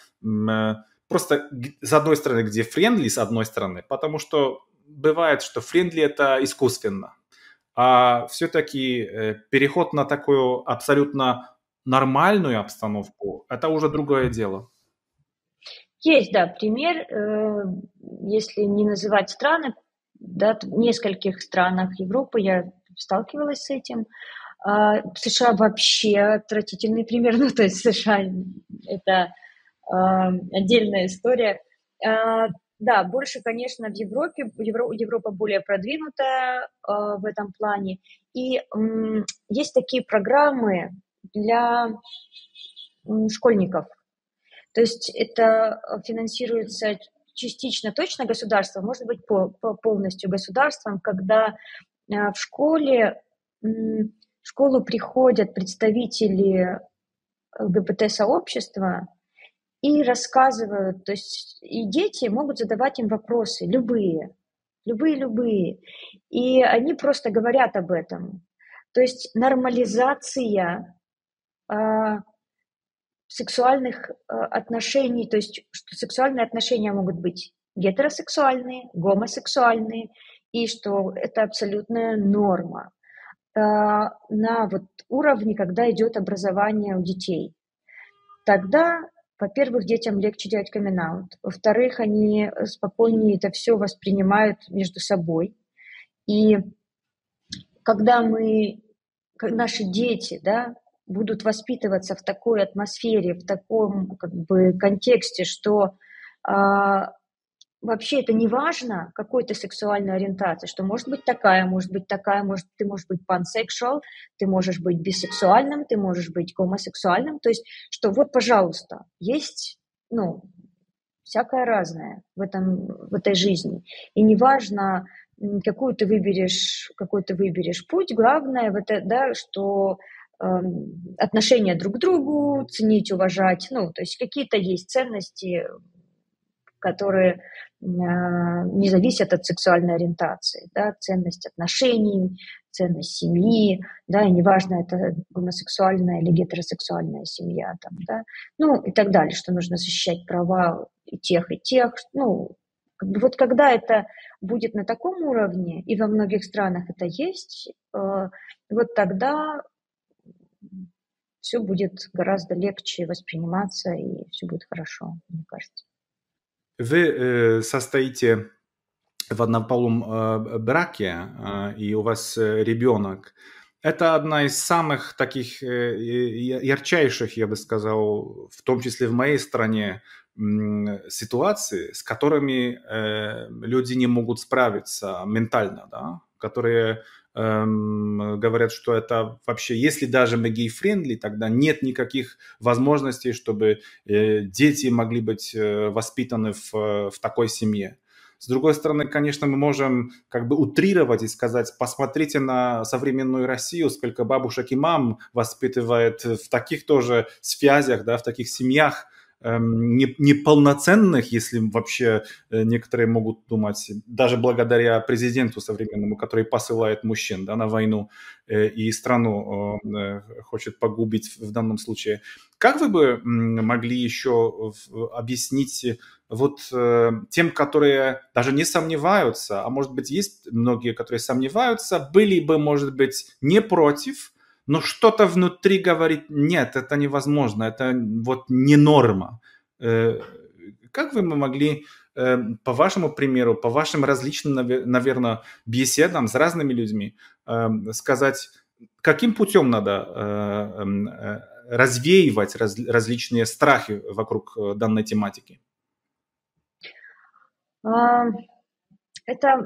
просто с одной стороны, где friendly с одной стороны, потому что бывает, что friendly это искусственно, а все-таки переход на такую абсолютно нормальную обстановку, это уже другое дело. Есть, да, пример, если не называть страны, да, в нескольких странах Европы я сталкивалась с этим. А, США вообще отвратительный пример, ну, то есть США это а, отдельная история. А, да, больше, конечно, в Европе, Евро, Европа более продвинутая в этом плане. И есть такие программы для школьников. То есть это финансируется частично точно государством, может быть по, по полностью государством, когда в школе в школу приходят представители ЛГБТ-сообщества и рассказывают, то есть и дети могут задавать им вопросы, любые, любые-любые, и они просто говорят об этом. То есть нормализация э, сексуальных э, отношений, то есть что сексуальные отношения могут быть гетеросексуальные, гомосексуальные, и что это абсолютная норма э, на вот уровне, когда идет образование у детей. Тогда, во-первых, детям легче делать камин. Во-вторых, они спокойнее это все воспринимают между собой. И когда мы, наши дети, да, будут воспитываться в такой атмосфере, в таком как бы контексте, что а, вообще это не важно, какой то сексуальной ориентации, что может быть такая, может быть такая, может, ты можешь быть пансексуал, ты можешь быть бисексуальным, ты можешь быть гомосексуальным, то есть, что вот, пожалуйста, есть, ну, всякое разное в, этом, в этой жизни. И неважно, какую ты выберешь, какой ты выберешь путь, главное, это, да, что э, отношения друг к другу, ценить, уважать, ну, то есть какие-то есть ценности, которые э, не зависят от сексуальной ориентации, да, ценность отношений, ценность семьи, да, и неважно, это гомосексуальная или гетеросексуальная семья, там, да, ну, и так далее, что нужно защищать права и тех, и тех, ну, вот когда это будет на таком уровне, и во многих странах это есть, э, вот тогда все будет гораздо легче восприниматься, и все будет хорошо, мне кажется. Вы э, состоите в однополом э, браке, и у вас ребенок. Это одна из самых таких ярчайших, я бы сказал, в том числе в моей стране, ситуации, с которыми э, люди не могут справиться ментально, да, которые э, говорят, что это вообще, если даже мы гей-friendly, тогда нет никаких возможностей, чтобы э, дети могли быть э, воспитаны в, в такой семье. С другой стороны, конечно, мы можем как бы утрировать и сказать, посмотрите на современную Россию, сколько бабушек и мам воспитывает в таких тоже связях, да, в таких семьях, Эм, неполноценных, если вообще э, некоторые могут думать, даже благодаря президенту современному, который посылает мужчин да, на войну э, и страну э, хочет погубить в данном случае. Как вы бы могли еще объяснить вот тем, которые даже не сомневаются, а может быть есть многие, которые сомневаются, были бы, может быть, не против, но что-то внутри говорит, нет, это невозможно, это вот не норма. Э, как вы могли, э, по вашему примеру, по вашим различным, наверное, беседам с разными людьми э, сказать, каким путем надо развеивать различные страхи вокруг данной тематики? Это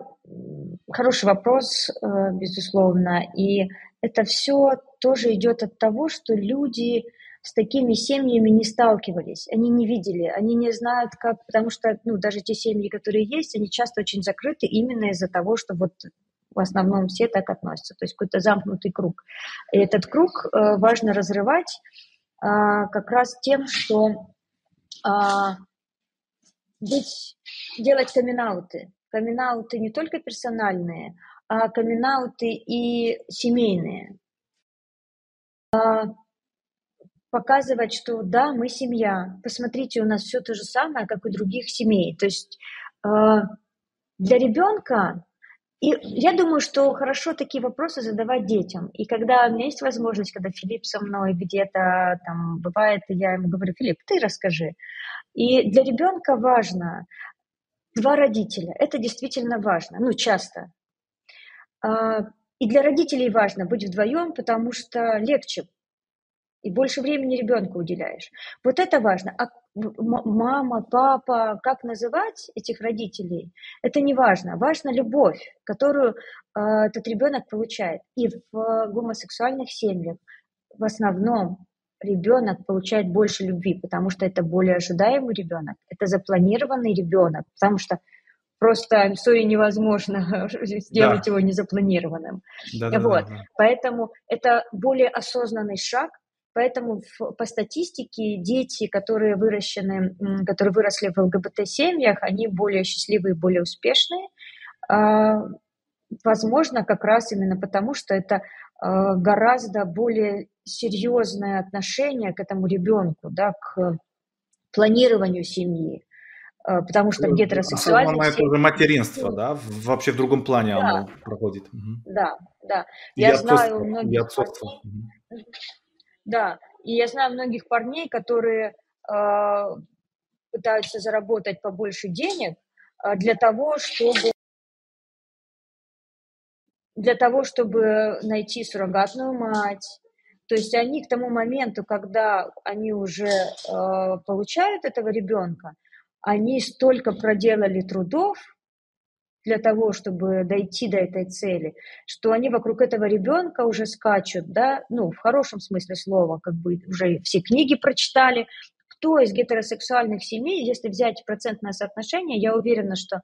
хороший вопрос, безусловно, и это все тоже идет от того, что люди с такими семьями не сталкивались, они не видели, они не знают, как, потому что, ну, даже те семьи, которые есть, они часто очень закрыты именно из-за того, что вот в основном все так относятся, то есть какой-то замкнутый круг. И этот круг э, важно разрывать э, как раз тем, что э, быть, делать камин-ауты. Камин не только персональные, а камин и семейные. А, показывать, что да, мы семья. Посмотрите, у нас все то же самое, как у других семей. То есть а, для ребенка и я думаю, что хорошо такие вопросы задавать детям. И когда у меня есть возможность, когда Филипп со мной где-то там бывает, я ему говорю, Филипп, ты расскажи. И для ребенка важно два родителя. Это действительно важно, ну, часто. А, и для родителей важно быть вдвоем, потому что легче и больше времени ребенку уделяешь. Вот это важно. А мама, папа, как называть этих родителей, это не важно. Важна любовь, которую э, этот ребенок получает. И в гомосексуальных семьях в основном ребенок получает больше любви, потому что это более ожидаемый ребенок, это запланированный ребенок, потому что просто sorry, невозможно сделать да. его незапланированным. Да, да, вот. да, да. Поэтому это более осознанный шаг, Поэтому в, по статистике дети, которые выращены, которые выросли в ЛГБТ-семьях, они более счастливые, более успешные. А, возможно, как раз именно потому, что это а, гораздо более серьезное отношение к этому ребенку, да, к планированию семьи. А, потому что ну, гетеросексуальность... Это уже материнство, да? Вообще в другом плане да. оно проходит. Да, да. Я и знаю многих... И отцовство. Да, и я знаю многих парней, которые э, пытаются заработать побольше денег э, для того, чтобы для того, чтобы найти суррогатную мать. То есть они к тому моменту, когда они уже э, получают этого ребенка, они столько проделали трудов, для того, чтобы дойти до этой цели, что они вокруг этого ребенка уже скачут, да, ну, в хорошем смысле слова, как бы уже все книги прочитали. Кто из гетеросексуальных семей, если взять процентное соотношение, я уверена, что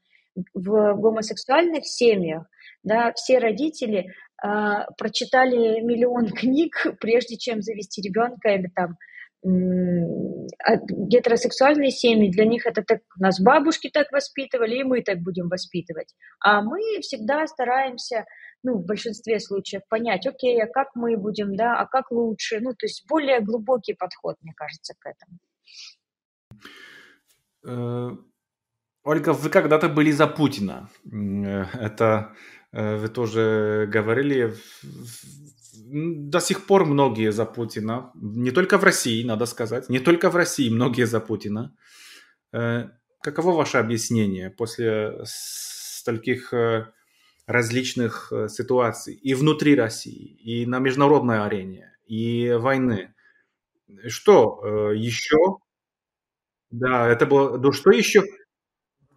в гомосексуальных семьях, да, все родители прочитали миллион книг, прежде чем завести ребенка или там а гетеросексуальные семьи, для них это так, нас бабушки так воспитывали, и мы так будем воспитывать. А мы всегда стараемся, ну, в большинстве случаев понять, окей, а как мы будем, да, а как лучше, ну, то есть более глубокий подход, мне кажется, к этому. Э, Ольга, вы когда-то были за Путина. Э, это вы тоже говорили до сих пор многие за Путина, не только в России, надо сказать, не только в России, многие за Путина. Э, каково ваше объяснение после стольких э, различных э, ситуаций и внутри России, и на международной арене, и войны? Что еще? Да, это было... Ну, что еще?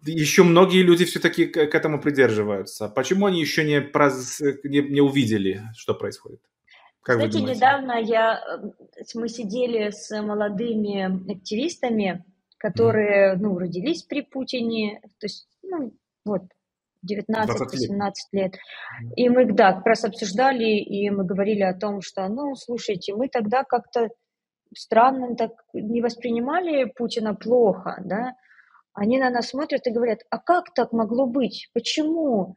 Еще многие люди все-таки к этому придерживаются. Почему они еще не, проз... не, не увидели, что происходит? Как Кстати, недавно я, э, мы сидели с молодыми активистами, которые, mm. ну, родились при Путине, то есть, ну, вот, 19-18 лет. лет. И мы, да, как раз обсуждали, и мы говорили о том, что, ну, слушайте, мы тогда как-то странно так не воспринимали Путина плохо, да, они на нас смотрят и говорят, а как так могло быть? Почему?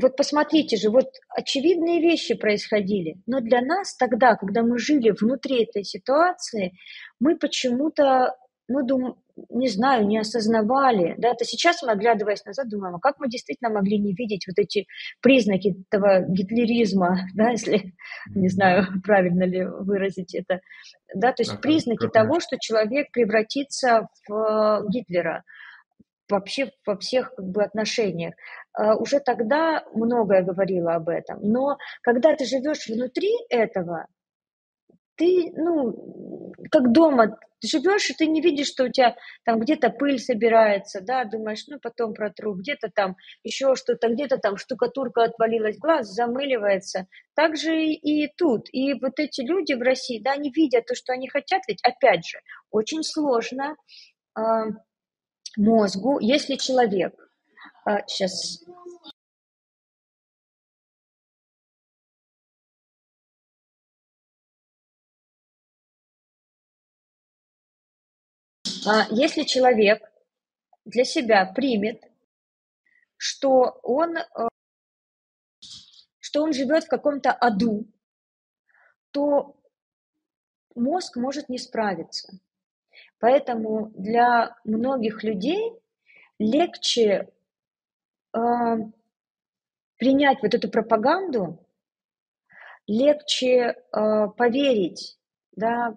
Вот посмотрите же, вот очевидные вещи происходили, но для нас тогда, когда мы жили внутри этой ситуации, мы почему-то, ну, дум, не знаю, не осознавали, да, это сейчас мы, оглядываясь назад, думаем, а как мы действительно могли не видеть вот эти признаки этого гитлеризма, да, если, не знаю, правильно ли выразить это, да, то есть признаки того, что человек превратится в Гитлера, вообще во всех как бы, отношениях. А, уже тогда многое говорила об этом. Но когда ты живешь внутри этого, ты, ну, как дома живешь, и ты не видишь, что у тебя там где-то пыль собирается, да, думаешь, ну, потом протру, где-то там еще что-то, где-то там штукатурка отвалилась, глаз замыливается. Так же и тут. И вот эти люди в России, да, они видят то, что они хотят, ведь, опять же, очень сложно а, мозгу, если человек, сейчас а, если человек для себя примет, что он, а, что он живет в каком-то аду, то мозг может не справиться. Поэтому для многих людей легче э, принять вот эту пропаганду, легче э, поверить да,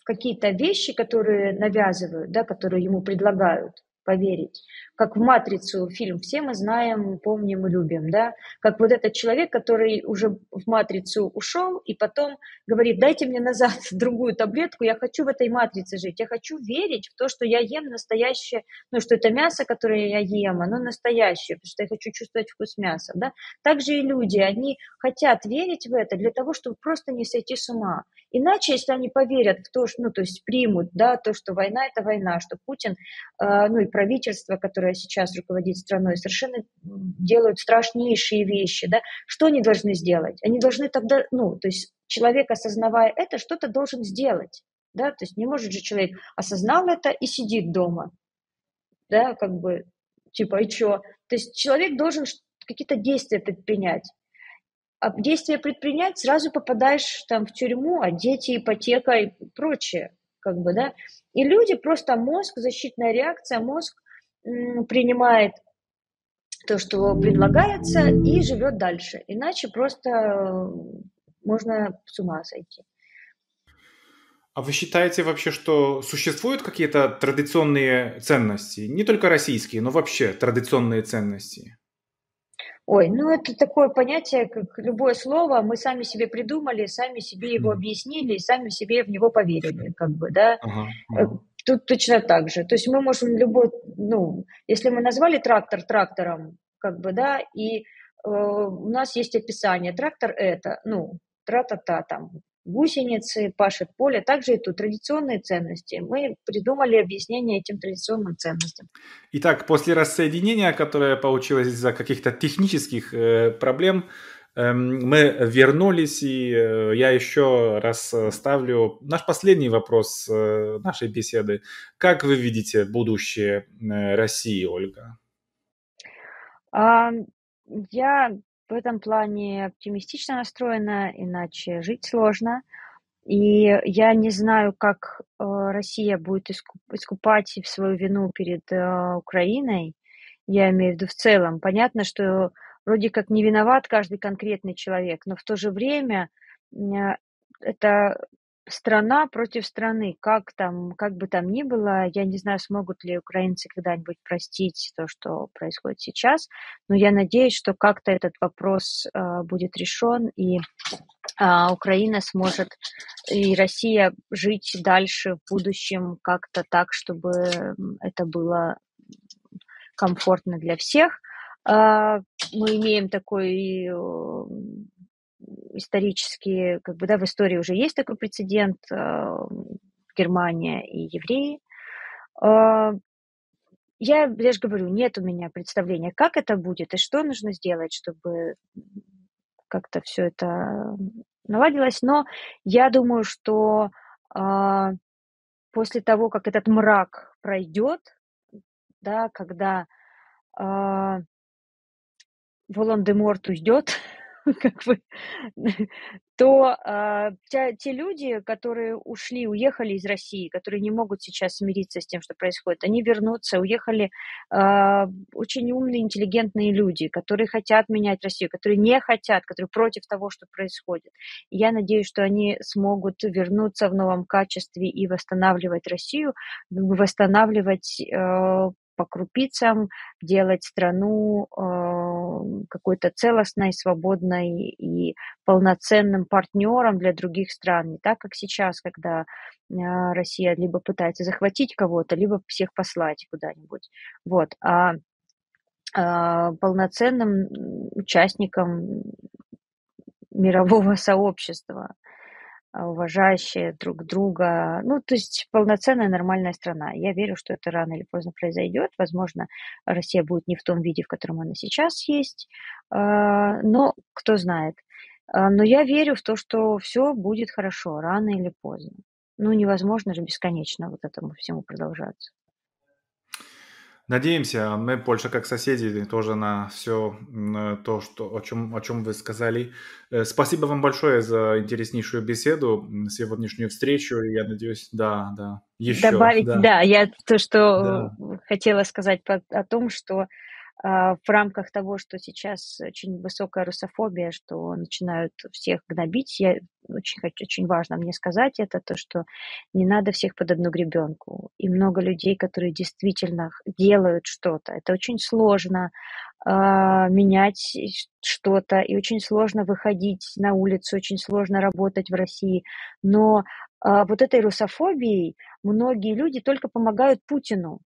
в какие-то вещи, которые навязывают, да, которые ему предлагают поверить, как в «Матрицу» фильм, все мы знаем, помним и любим, да, как вот этот человек, который уже в «Матрицу» ушел, и потом говорит, дайте мне назад другую таблетку, я хочу в этой «Матрице» жить, я хочу верить в то, что я ем настоящее, ну, что это мясо, которое я ем, оно настоящее, потому что я хочу чувствовать вкус мяса, да. Также и люди, они хотят верить в это для того, чтобы просто не сойти с ума. Иначе, если они поверят в то, что, ну, то есть примут, да, то, что война – это война, что Путин, э, ну, и правительство, которое сейчас руководит страной, совершенно делают страшнейшие вещи, да, что они должны сделать? Они должны тогда, ну, то есть человек, осознавая это, что-то должен сделать, да, то есть не может же человек осознал это и сидит дома, да, как бы, типа, и что? То есть человек должен какие-то действия предпринять. А действия предпринять, сразу попадаешь там в тюрьму, а дети, ипотека и прочее, как бы, да. И люди, просто мозг, защитная реакция, мозг принимает то, что предлагается, и живет дальше. Иначе просто можно с ума сойти. А вы считаете вообще, что существуют какие-то традиционные ценности, не только российские, но вообще традиционные ценности? Ой, ну это такое понятие, как любое слово, мы сами себе придумали, сами себе его объяснили, сами себе в него поверили, как бы, да. Ага, э, ага. Тут точно так же. То есть мы можем любой, ну, если мы назвали трактор трактором, как бы, да, и э, у нас есть описание, трактор это, ну, тра-та-та, там, гусеницы, пашет поле, также и тут традиционные ценности. Мы придумали объяснение этим традиционным ценностям. Итак, после рассоединения, которое получилось из-за каких-то технических э, проблем, э, мы вернулись, и э, я еще раз ставлю наш последний вопрос э, нашей беседы. Как вы видите будущее э, России, Ольга? А, я в этом плане оптимистично настроена, иначе жить сложно. И я не знаю, как э, Россия будет искупать свою вину перед э, Украиной. Я имею в виду в целом. Понятно, что вроде как не виноват каждый конкретный человек, но в то же время э, это страна против страны, как там, как бы там ни было, я не знаю, смогут ли украинцы когда-нибудь простить то, что происходит сейчас, но я надеюсь, что как-то этот вопрос э, будет решен, и э, Украина сможет и Россия жить дальше в будущем как-то так, чтобы это было комфортно для всех. Э, мы имеем такой исторически, как бы, да, в истории уже есть такой прецедент, э, Германия и евреи. Э, я, я же говорю, нет у меня представления, как это будет и что нужно сделать, чтобы как-то все это наладилось. Но я думаю, что э, после того, как этот мрак пройдет, да, когда Волан-де-Морт уйдет, как бы, то э, те, те люди, которые ушли, уехали из России, которые не могут сейчас смириться с тем, что происходит, они вернутся, уехали э, очень умные, интеллигентные люди, которые хотят менять Россию, которые не хотят, которые против того, что происходит. Я надеюсь, что они смогут вернуться в новом качестве и восстанавливать Россию, восстанавливать э, по крупицам делать страну э, какой-то целостной, свободной и полноценным партнером для других стран. Не так, как сейчас, когда э, Россия либо пытается захватить кого-то, либо всех послать куда-нибудь. Вот. А э, полноценным участником мирового сообщества. А, уважающие друг друга. Ну, то есть полноценная нормальная страна. Я верю, что это рано или поздно произойдет. Возможно, Россия будет не в том виде, в котором она сейчас есть, а, но кто знает. А, но я верю в то, что все будет хорошо, рано или поздно. Ну, невозможно же бесконечно вот этому всему продолжаться. Надеемся, мы, Польша, как соседи, тоже на все то, что, о, чем, о чем вы сказали. Э, спасибо вам большое за интереснейшую беседу, сегодняшнюю встречу. Я надеюсь, да, да, еще. Добавить, да, да я то, что да. хотела сказать о том, что в рамках того, что сейчас очень высокая русофобия, что начинают всех гнобить, я очень хочу, очень важно мне сказать это, то, что не надо всех под одну гребенку. И много людей, которые действительно делают что-то. Это очень сложно э, менять что-то, и очень сложно выходить на улицу, очень сложно работать в России. Но э, вот этой русофобией многие люди только помогают Путину,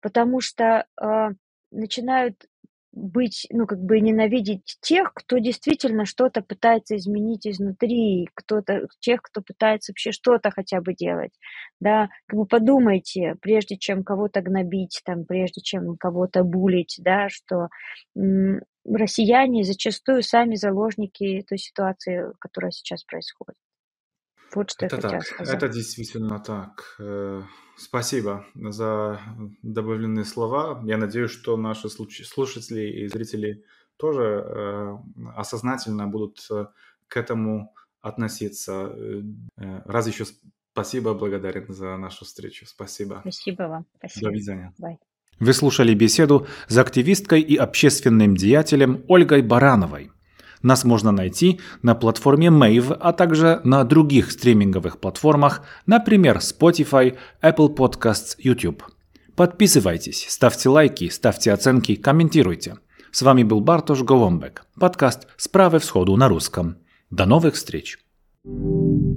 потому что э, начинают быть, ну, как бы ненавидеть тех, кто действительно что-то пытается изменить изнутри, кто-то, тех, кто пытается вообще что-то хотя бы делать, да, как бы подумайте, прежде чем кого-то гнобить, там, прежде чем кого-то булить, да, что м- россияне зачастую сами заложники той ситуации, которая сейчас происходит. Вот что это я так, хотела сказать. Это действительно так. Э, спасибо за добавленные слова. Я надеюсь, что наши слушатели и зрители тоже э, осознательно будут э, к этому относиться. Раз еще спасибо, благодарен за нашу встречу. Спасибо. Спасибо вам. Спасибо. До видения. Bye. Вы слушали беседу с активисткой и общественным деятелем Ольгой Барановой. Нас можно найти на платформе Mave, а также на других стриминговых платформах, например, Spotify, Apple Podcasts, YouTube. Подписывайтесь, ставьте лайки, ставьте оценки, комментируйте. С вами был Бартош Голомбек, подкаст «Справы всходу на русском». До новых встреч! thank you